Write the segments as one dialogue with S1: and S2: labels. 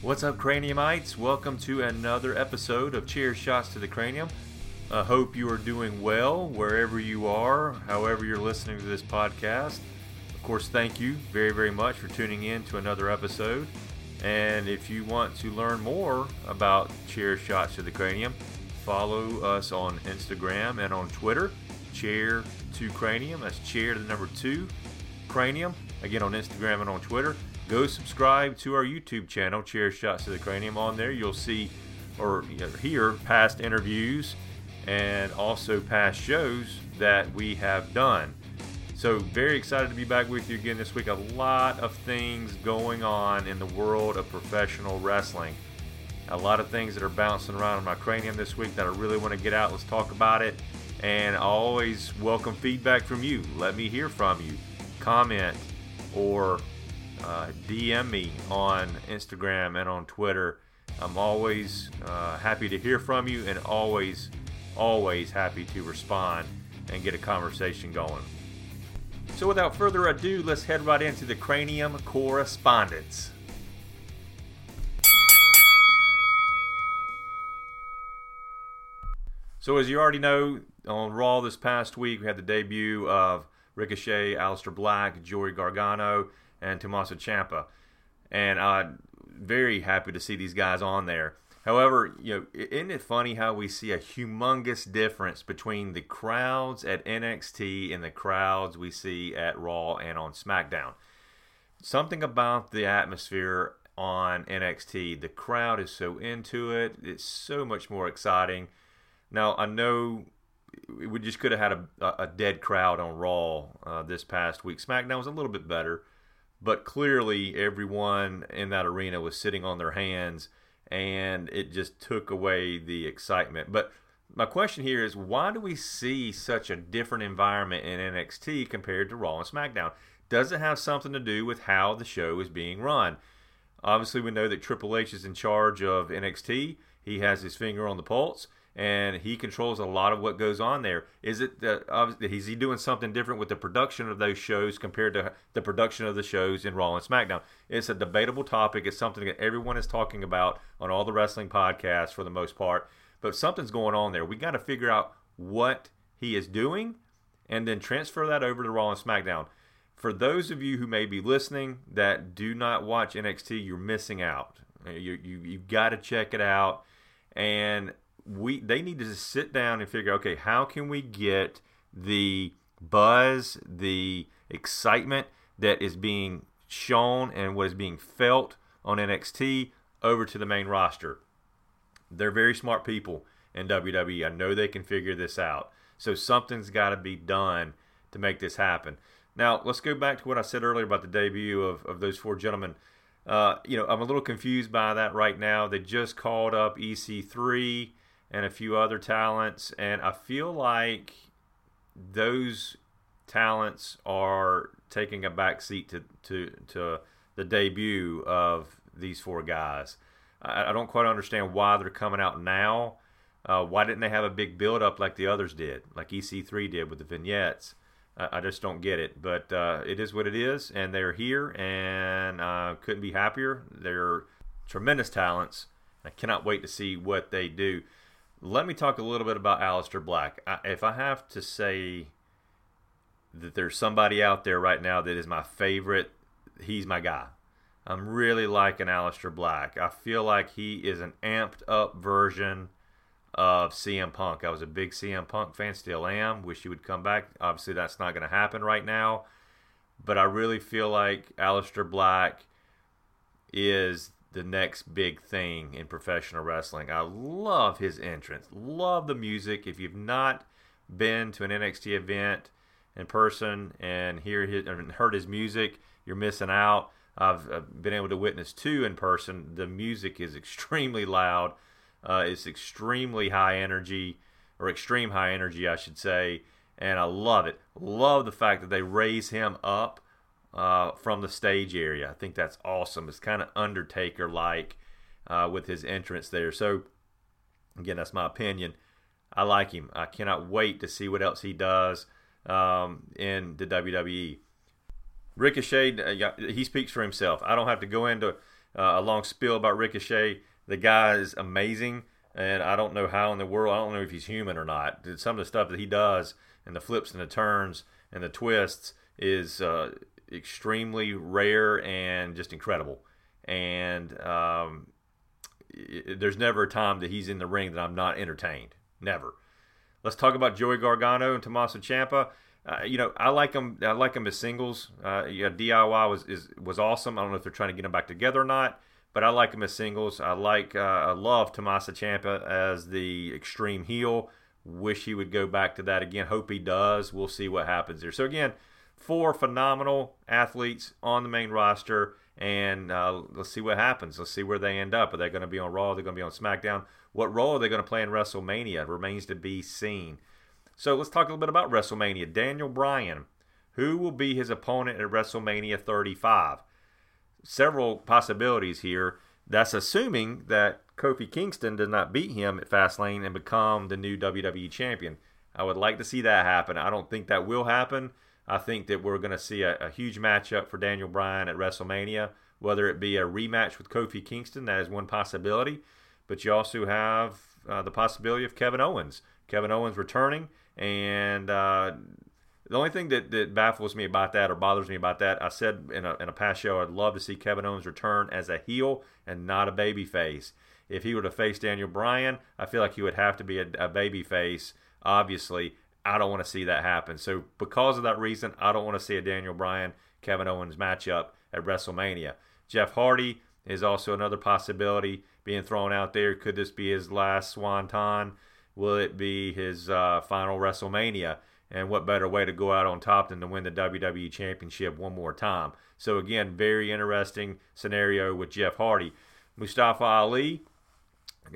S1: What's up, Craniumites? Welcome to another episode of Chair Shots to the Cranium. I hope you are doing well wherever you are, however you're listening to this podcast. Of course, thank you very, very much for tuning in to another episode. And if you want to learn more about Chair Shots to the Cranium, follow us on Instagram and on Twitter. Chair to Cranium. That's chair to the number two Cranium. Again on Instagram and on Twitter. Go subscribe to our YouTube channel, Chair Shots to the Cranium. On there, you'll see or hear past interviews and also past shows that we have done. So, very excited to be back with you again this week. A lot of things going on in the world of professional wrestling. A lot of things that are bouncing around in my cranium this week that I really want to get out. Let's talk about it. And I always welcome feedback from you. Let me hear from you. Comment or uh, DM me on Instagram and on Twitter. I'm always uh, happy to hear from you and always, always happy to respond and get a conversation going. So, without further ado, let's head right into the cranium correspondence. So, as you already know, on Raw this past week, we had the debut of Ricochet, Aleister Black, Johnny Gargano, and Tommaso Ciampa. And I'm very happy to see these guys on there. However, you know, isn't it funny how we see a humongous difference between the crowds at NXT and the crowds we see at Raw and on SmackDown? Something about the atmosphere on NXT, the crowd is so into it. It's so much more exciting. Now, I know we just could have had a, a dead crowd on Raw uh, this past week. SmackDown was a little bit better, but clearly everyone in that arena was sitting on their hands and it just took away the excitement. But my question here is why do we see such a different environment in NXT compared to Raw and SmackDown? Does it have something to do with how the show is being run? Obviously, we know that Triple H is in charge of NXT. He has his finger on the pulse and he controls a lot of what goes on there. Is it that he doing something different with the production of those shows compared to the production of the shows in Raw and SmackDown? It's a debatable topic. It's something that everyone is talking about on all the wrestling podcasts for the most part. But something's going on there. We got to figure out what he is doing, and then transfer that over to Raw and SmackDown. For those of you who may be listening that do not watch NXT, you're missing out. You you you've got to check it out. And we they need to sit down and figure okay how can we get the buzz the excitement that is being shown and what is being felt on NXT over to the main roster? They're very smart people in WWE I know they can figure this out. So something's got to be done to make this happen. Now let's go back to what I said earlier about the debut of, of those four gentlemen. Uh, you know, I'm a little confused by that right now. They just called up EC3 and a few other talents. And I feel like those talents are taking a back seat to, to, to the debut of these four guys. I, I don't quite understand why they're coming out now. Uh, why didn't they have a big build up like the others did, like EC3 did with the vignettes? I, just don't get it. But uh, it is what it is, and they're here, and I couldn't be happier. They're tremendous talents. I cannot wait to see what they do. Let me talk a little bit about Aleister Black. I, if I have to say that there's somebody out there right now that is my favorite, he's my guy. I'm really liking Aleister Black. I feel like he is an amped up version of CM Punk. I was a big CM Punk fan, still am. Wish he would come back. Obviously, that's not going to happen right now. But I really feel like Aleister Black is the next big thing in professional wrestling. I love his entrance, love the music. If you've not been to an NXT event in person and hear his, heard his music, you're missing out. I've, I've been able to witness two in person. The music is extremely loud. Uh, it's extremely high energy, or extreme high energy, I should say, and I love it. Love the fact that they raise him up uh, from the stage area. I think that's awesome. It's kind of Undertaker like uh, with his entrance there. So, again, that's my opinion. I like him. I cannot wait to see what else he does um, in the WWE. Ricochet, uh, he speaks for himself. I don't have to go into uh, a long spiel about Ricochet. The guy is amazing, and I don't know how in the world. I don't know if he's human or not. Some of the stuff that he does and the flips and the turns and the twists is uh, extremely rare and just incredible. And um, it, there's never a time that he's in the ring that I'm not entertained. Never. Let's talk about Johnny Gargano and Tommaso Ciampa. Uh, you know, I like them. I like them as singles. Uh, yeah, DIY was is, was awesome. I don't know if they're trying to get them back together or not, but I like them as singles. I like. Uh, I love Tommaso Ciampa as the extreme heel. Wish he would go back to that again. Hope he does. We'll see what happens there. So again, four phenomenal athletes on the main roster, and uh, let's see what happens. Let's see where they end up. Are they going to be on Raw? Are they going to be on SmackDown? What role are they going to play in WrestleMania? It remains to be seen. So let's talk a little bit about WrestleMania. Daniel Bryan, who will be his opponent at WrestleMania 35? Several possibilities here. That's assuming that Kofi Kingston does not beat him at Fastlane and become the new WWE champion. I would like to see that happen. I don't think that will happen. I think that we're going to see a, a, huge matchup for Daniel Bryan at WrestleMania, whether it be a rematch with Kofi Kingston, that is one possibility. But you also have uh, the possibility of Kevin Owens. Kevin Owens returning, and uh, the only thing that, that baffles me about that or bothers me about that, I said in a, in a past show, I'd love to see Kevin Owens return as a heel and not a baby face. If he were to face Daniel Bryan, I feel like he would have to be a, a baby face, obviously. I don't want to see that happen. So, because of that reason, I don't want to see a Daniel Bryan Kevin Owens matchup at WrestleMania. Jeff Hardy is also another possibility being thrown out there. Could this be his last swanton? Will it be his uh, final WrestleMania? And what better way to go out on top than to win the WWE Championship one more time? So, again, very interesting scenario with Jeff Hardy. Mustafa Ali,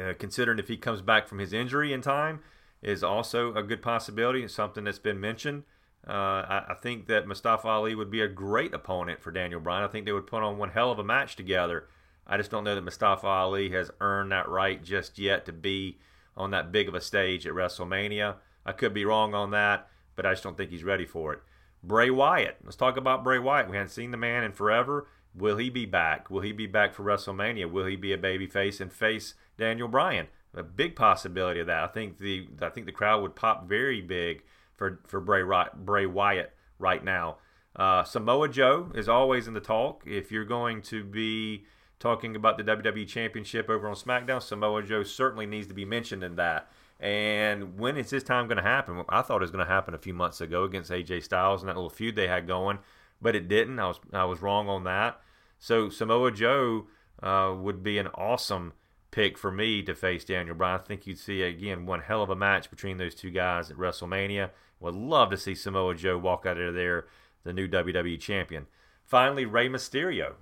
S1: uh, considering if he comes back from his injury in time, is also a good possibility. It's something that's been mentioned. Uh, I, I, think that Mustafa Ali would be a great opponent for Daniel Bryan. I think they would put on one hell of a match together. I just don't know that Mustafa Ali has earned that right just yet to be on that big of a stage at WrestleMania. I could be wrong on that, but I just don't think he's ready for it. Bray Wyatt. Let's talk about Bray Wyatt. We haven't seen the man in forever. Will he be back? Will he be back for WrestleMania? Will he be a babyface and face Daniel Bryan? A big possibility of that. I think the I think the crowd would pop very big for for Bray Bray Wyatt right now. Uh, Samoa Joe is always in the talk. If you're going to be talking about the WWE Championship over on SmackDown, Samoa Joe certainly needs to be mentioned in that. And when is this time going to happen? I thought it was going to happen a few months ago against AJ Styles and that little feud they had going, but it didn't. I was I was wrong on that. So Samoa Joe uh, would be an awesome pick for me to face Daniel Bryan. I think you'd see again one hell of a match between those two guys at WrestleMania. Would love to see Samoa Joe walk out of there the new WWE champion. Finally, Rey Mysterio.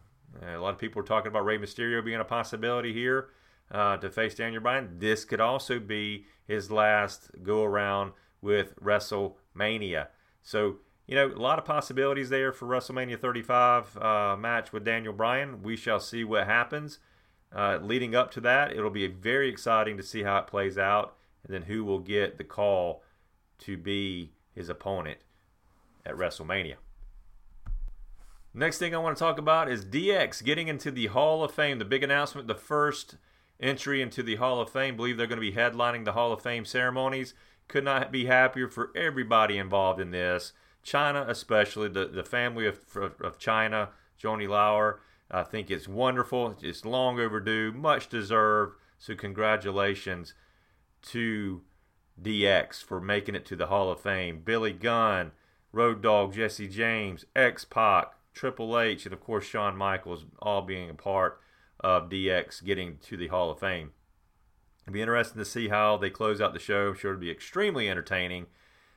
S1: Uh, a lot of people are talking about Rey Mysterio being a possibility here uh, to face Daniel Bryan. This could also be his last go around with WrestleMania. So, you know, a lot of possibilities there for WrestleMania 35 uh, match with Daniel Bryan. We shall see what happens. Uh, leading up to that, it'll be very exciting to see how it plays out and then who will get the call to be his opponent at WrestleMania. Next thing I want to talk about is DX getting into the Hall of Fame. The big announcement, the first entry into the Hall of Fame. believe they're going to be headlining the Hall of Fame ceremonies. Could not be happier for everybody involved in this. Chyna, especially the, the family of, of Chyna, Joanie Laurer. I think it's wonderful. It's long overdue, much deserved. So, congratulations to DX for making it to the Hall of Fame. Billy Gunn, Road Dogg, Jesse James, X Pac, Triple H, and of course Shawn Michaels all being a part of DX getting to the Hall of Fame. It'll be interesting to see how they close out the show. I'm sure it'll be extremely entertaining.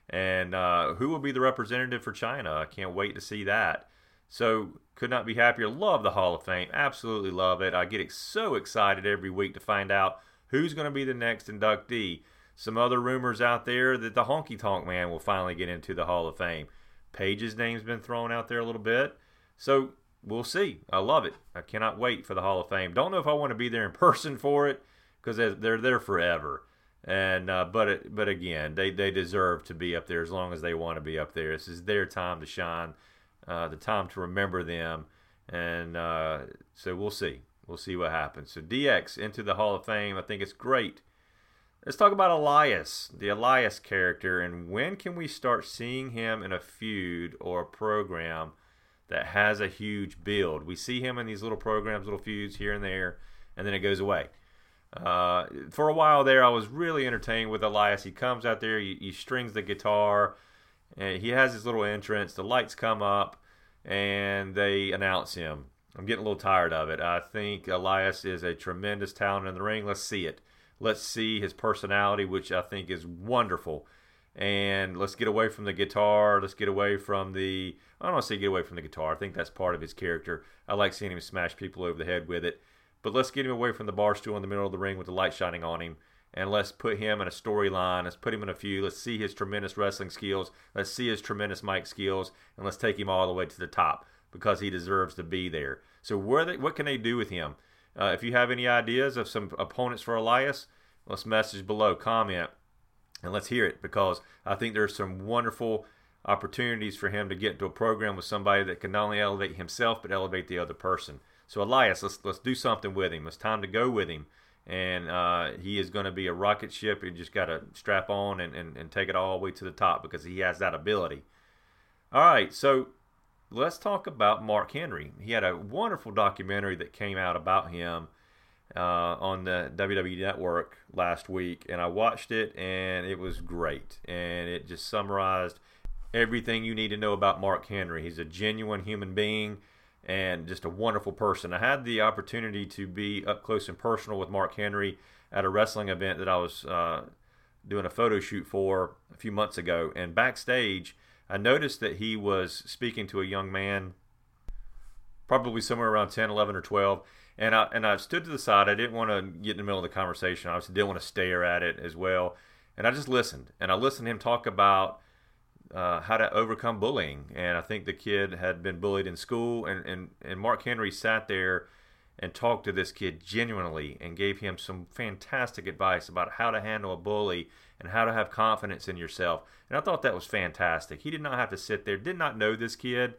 S1: And uh, who will be the representative for Chyna? I can't wait to see that. So, could not be happier. Love the Hall of Fame. Absolutely love it. I get so excited every week to find out who's going to be the next inductee. Some other rumors out there that the Honky Tonk Man will finally get into the Hall of Fame. Paige's name's been thrown out there a little bit. So we'll see. I love it. I cannot wait for the Hall of Fame. Don't know if I want to be there in person for it because they're there forever. And uh, but but again, they they deserve to be up there as long as they want to be up there. This is their time to shine, uh, the time to remember them, and uh, so we'll see. We'll see what happens. So DX into the Hall of Fame. I think it's great. Let's talk about Elias, the Elias character, and when can we start seeing him in a feud or a program that has a huge build? We see him in these little programs, little feuds here and there, and then it goes away. Uh, for a while there, I was really entertained with Elias. He comes out there, he, he strings the guitar, and he has his little entrance. The lights come up, and they announce him. I'm getting a little tired of it. I think Elias is a tremendous talent in the ring. Let's see it. Let's see his personality, which I think is wonderful. And let's get away from the guitar. Let's get away from the. I don't want to say get away from the guitar. I think that's part of his character. I like seeing him smash people over the head with it. But let's get him away from the bar stool in the middle of the ring with the light shining on him. And let's put him in a storyline. Let's put him in a few. Let's see his tremendous wrestling skills. Let's see his tremendous mic skills. And let's take him all the way to the top because he deserves to be there. So, they, what can they do with him? Uh, if you have any ideas of some opponents for Elias, let's message below, comment, and let's hear it because I think there's some wonderful opportunities for him to get into a program with somebody that can not only elevate himself but elevate the other person. So Elias, let's let's do something with him. It's time to go with him, and uh, he is going to be a rocket ship. You just got to strap on and, and, and take it all the way to the top because he has that ability. All right, so let's talk about Mark Henry. He had a wonderful documentary that came out about him uh, on the WWE Network last week, and I watched it, and it was great. And it just summarized everything you need to know about Mark Henry. He's a genuine human being and just a wonderful person. I had the opportunity to be up close and personal with Mark Henry at a wrestling event that I was uh, doing a photo shoot for a few months ago, and backstage I noticed that he was speaking to a young man, probably somewhere around 10, 11, or 12. And I, and I stood to the side. I didn't want to get in the middle of the conversation. I didn't want to stare at it as well. And I just listened. And I listened to him talk about uh, how to overcome bullying. And I think the kid had been bullied in school. And, and, and Mark Henry sat there and talked to this kid genuinely and gave him some fantastic advice about how to handle a bully and how to have confidence in yourself. And I thought that was fantastic. He did not have to sit there, did not know this kid.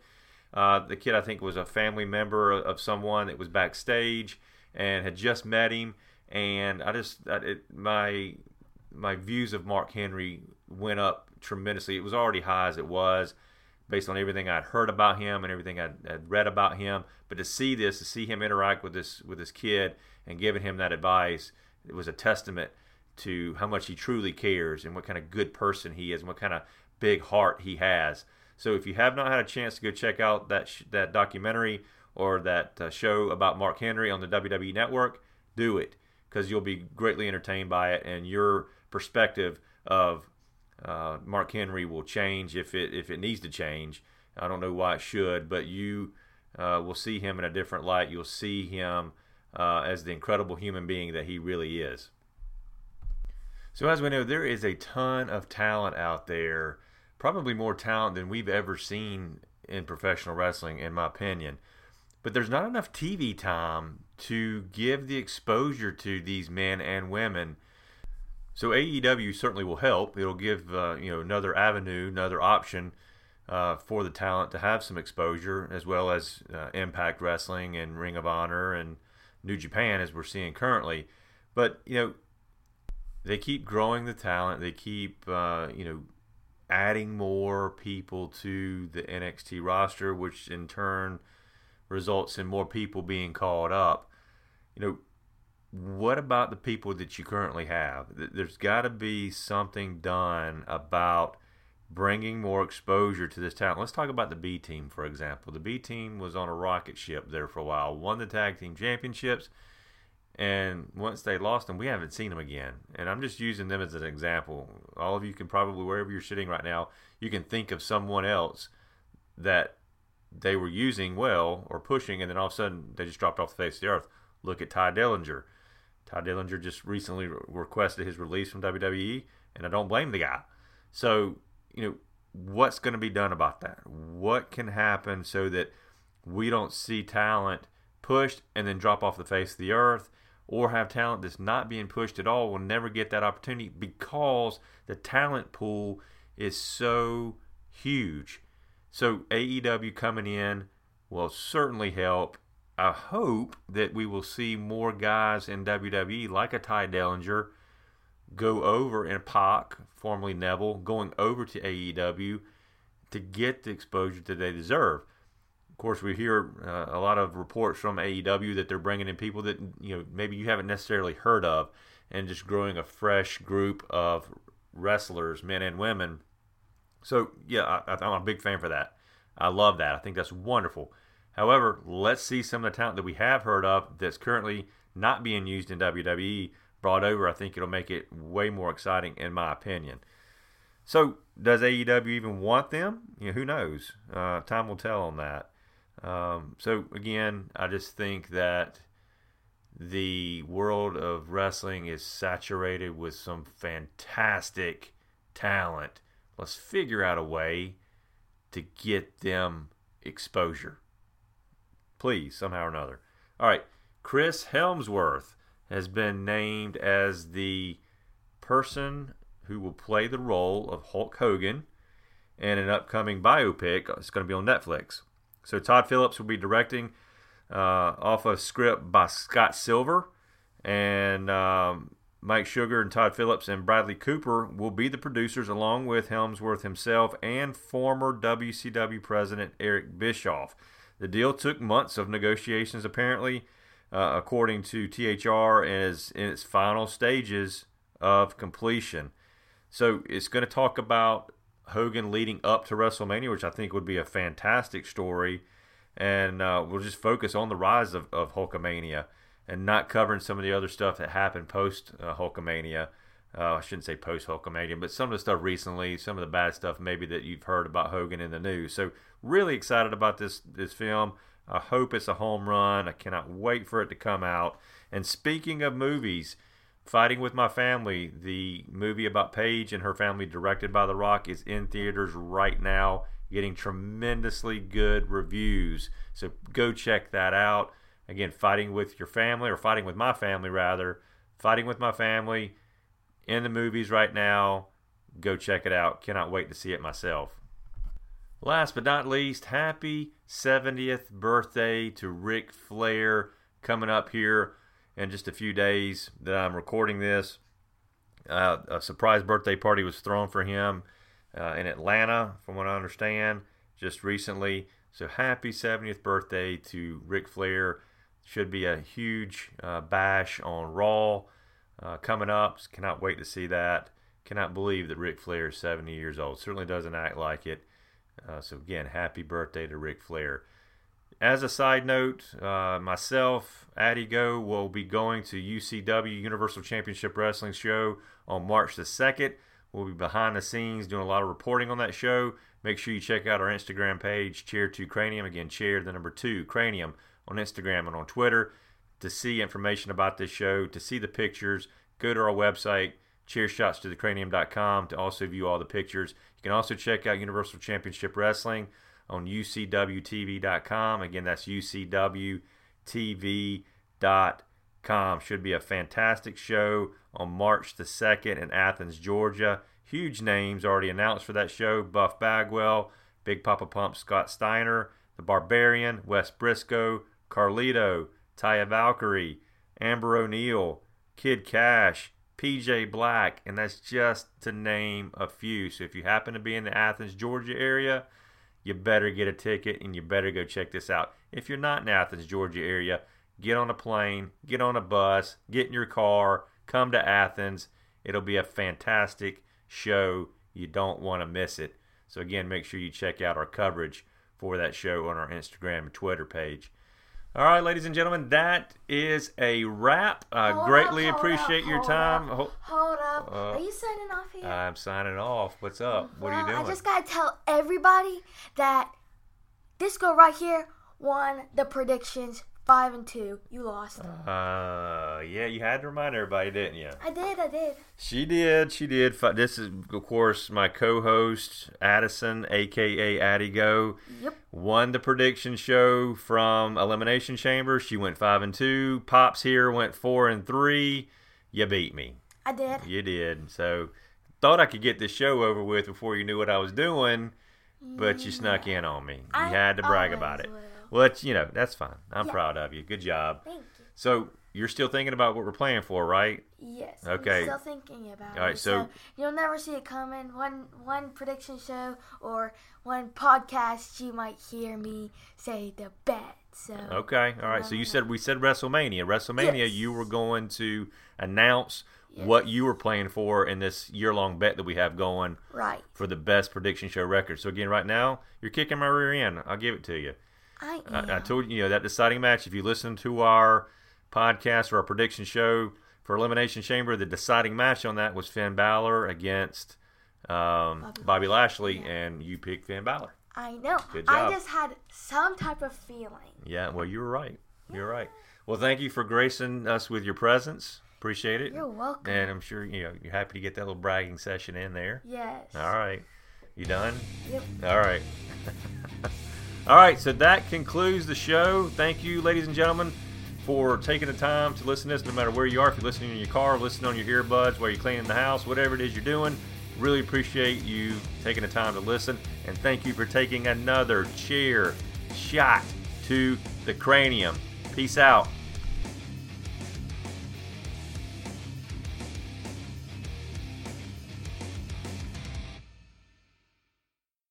S1: Uh, the kid, I think, was a family member of someone that was backstage and had just met him. And I just, it, my my views of Mark Henry went up tremendously. It was already high as it was, based on everything I'd heard about him and everything I'd, I'd read about him. But to see this, to see him interact with this with this kid and giving him that advice, it was a testament to how much he truly cares and what kind of good person he is and what kind of big heart he has. So if you have not had a chance to go check out that sh- that documentary or that uh, show about Mark Henry on the WWE Network, do it because you'll be greatly entertained by it and your perspective of uh, Mark Henry will change if it if it needs to change. I don't know why it should, but you uh, will see him in a different light. You'll see him uh, as the incredible human being that he really is. So, as we know, there is a ton of talent out there, probably more talent than we've ever seen in professional wrestling, in my opinion. But there's not enough TV time to give the exposure to these men and women. So AEW certainly will help. It'll give uh, you know another avenue, another option uh, for the talent to have some exposure, as well as uh, Impact Wrestling and Ring of Honor and New Japan, as we're seeing currently. But you know they keep growing the talent. They keep uh, you know adding more people to the NXT roster, which in turn results in more people being called up. You know, what about the people that you currently have? There's got to be something done about bringing more exposure to this talent. Let's talk about the B team, for example. The B team was on a rocket ship there for a while, won the tag team championships and once they lost them, we haven't seen them again. And I'm just using them as an example. All of you can probably, wherever you're sitting right now, you can think of someone else that they were using well or pushing, and then all of a sudden they just dropped off the face of the earth. Look at Tye Dillinger. Tye Dillinger just recently requested his release from WWE, and I don't blame the guy. So, you know, what's going to be done about that? What can happen so that we don't see talent pushed and then drop off the face of the earth? or have talent that's not being pushed at all will never get that opportunity because the talent pool is so huge. So AEW coming in will certainly help I hope that we will see more guys in WWE like a Tye Dillinger go over and Pac, formerly Neville, going over to AEW to get the exposure that they deserve. Of course, we hear uh, a lot of reports from AEW that they're bringing in people that you know maybe you haven't necessarily heard of, and just growing a fresh group of wrestlers, men and women. So yeah, I, I'm a big fan for that. I love that. I think that's wonderful. However, let's see some of the talent that we have heard of that's currently not being used in WWE brought over. I think it'll make it way more exciting, in my opinion. So, does AEW even want them? You know, who knows? Uh, time will tell on that. Um, so, again, I just think that the world of wrestling is saturated with some fantastic talent. Let's figure out a way to get them exposure. Please, somehow or another. All right, Chris Hemsworth has been named as the person who will play the role of Hulk Hogan in an upcoming biopic. It's going to be on Netflix. So Todd Phillips will be directing uh, off a script by Scott Silver, and um, Mike Sugar and Todd Phillips and Bradley Cooper will be the producers, along with Hemsworth himself and former WCW president Eric Bischoff. The deal took months of negotiations, apparently, uh, according to THR, and is in its final stages of completion. So it's going to talk about Hogan leading up to WrestleMania, which I think would be a fantastic story. And uh, we'll just focus on the rise of, of Hulkamania and not covering some of the other stuff that happened post uh, Hulkamania. Uh, I shouldn't say post Hulkamania, but some of the stuff recently, some of the bad stuff maybe that you've heard about Hogan in the news. So really excited about this this film. I hope it's a home run. I cannot wait for it to come out. And speaking of movies, Fighting with My Family, the movie about Paige and her family, directed by The Rock, is in theaters right now, getting tremendously good reviews. So go check that out. Again, fighting with your family, or fighting with my family, rather. Fighting with my family in the movies right now. Go check it out. Cannot wait to see it myself. Last but not least, happy 70th birthday to Ric Flair coming up here in just a few days that I'm recording this. Uh, a surprise birthday party was thrown for him uh, in Atlanta, from what I understand, just recently. So happy 70th birthday to Ric Flair. Should be a huge uh, bash on Raw uh, coming up. Cannot wait to see that. Cannot believe that Ric Flair is 70 years old. Certainly doesn't act like it. Uh, so again, happy birthday to Ric Flair. As a side note, uh, myself, Addy Go, will be going to UCW Universal Championship Wrestling show on March the 2nd. We'll be behind the scenes doing a lot of reporting on that show. Make sure you check out our Instagram page, Chair 2 Cranium. Again, Chair the number 2 Cranium on Instagram and on Twitter to see information about this show, to see the pictures. Go to our website, chairshotstothecranium.com, to also view all the pictures. You can also check out Universal Championship Wrestling on UCWTV.com. Again, that's UCWTV.com. Should be a fantastic show on March the 2nd in Athens, Georgia. Huge names already announced for that show Buff Bagwell, Big Papa Pump Scott Steiner, The Barbarian, Wes Briscoe, Carlito, Taya Valkyrie, Amber O'Neill, Kid Cash, PJ Black, and that's just to name a few. So if you happen to be in the Athens, Georgia area, you better get a ticket and you better go check this out. If you're not in Athens, Georgia area, get on a plane, get on a bus, get in your car, come to Athens. It'll be a fantastic show. You don't want to miss it. So again, make sure you check out our coverage for that show on our Instagram and Twitter page. All right, ladies and gentlemen, that is a wrap. I
S2: Hold
S1: greatly
S2: up,
S1: appreciate
S2: up,
S1: your time.
S2: Up, hold up.
S1: uh,
S2: are you signing off here?
S1: I'm signing off. What's up? What are you doing?
S2: I just gotta tell everybody that this girl right here won the predictions five and two. You lost.
S1: Uh, yeah, you had to remind everybody, didn't you?
S2: I did. I did.
S1: She did. She did. This is, of course, my co-host Addison, aka Addy Go,
S2: Yep.
S1: won the prediction show from Elimination Chamber. She went five and two. Pops here went four and three. You beat me.
S2: I did.
S1: You did. So thought I could get this show over with before you knew what I was doing, but you snuck in on me. You
S2: I
S1: had to brag about it.
S2: will.
S1: Well, that's you know that's fine. I'm
S2: Yeah.
S1: proud of you. Good job.
S2: Thank you.
S1: So you're still thinking about what we're playing for, right?
S2: Yes.
S1: Okay.
S2: I'm still thinking about
S1: All right,
S2: it.
S1: so-
S2: you'll never see it coming. One one prediction show or one podcast, you might hear me say the bet. So
S1: Okay. All right. So you said we said WrestleMania. WrestleMania,
S2: Yes.
S1: you were going to announce what you were playing for in this year-long bet that we have going
S2: right.
S1: for the best prediction show record. So again, right now you're kicking my rear end. I'll give it to you.
S2: I.
S1: I, I told you, you know, that deciding match. If you listen to our podcast or our prediction show for Elimination Chamber, the deciding match on that was Finn Balor against um, Bobby,
S2: Bobby
S1: Lashley,
S2: yeah.
S1: and you picked Finn Balor.
S2: I know.
S1: Good
S2: I just had some type of feeling.
S1: Yeah, well, you were right. You're right. Well, thank you for gracing us with your presence. Appreciate it.
S2: You're welcome.
S1: And I'm sure you know you're happy to get that little bragging session in there.
S2: Yes.
S1: All right, you done?
S2: Yep.
S1: All right. All right, so that concludes the show. Thank you, ladies and gentlemen, for taking the time to listen to this, no matter where you are. If you're listening in your car, listening on your earbuds, while you're cleaning the house, whatever it is you're doing, really appreciate you taking the time to listen. And thank you for taking another chair shot to the cranium. Peace out.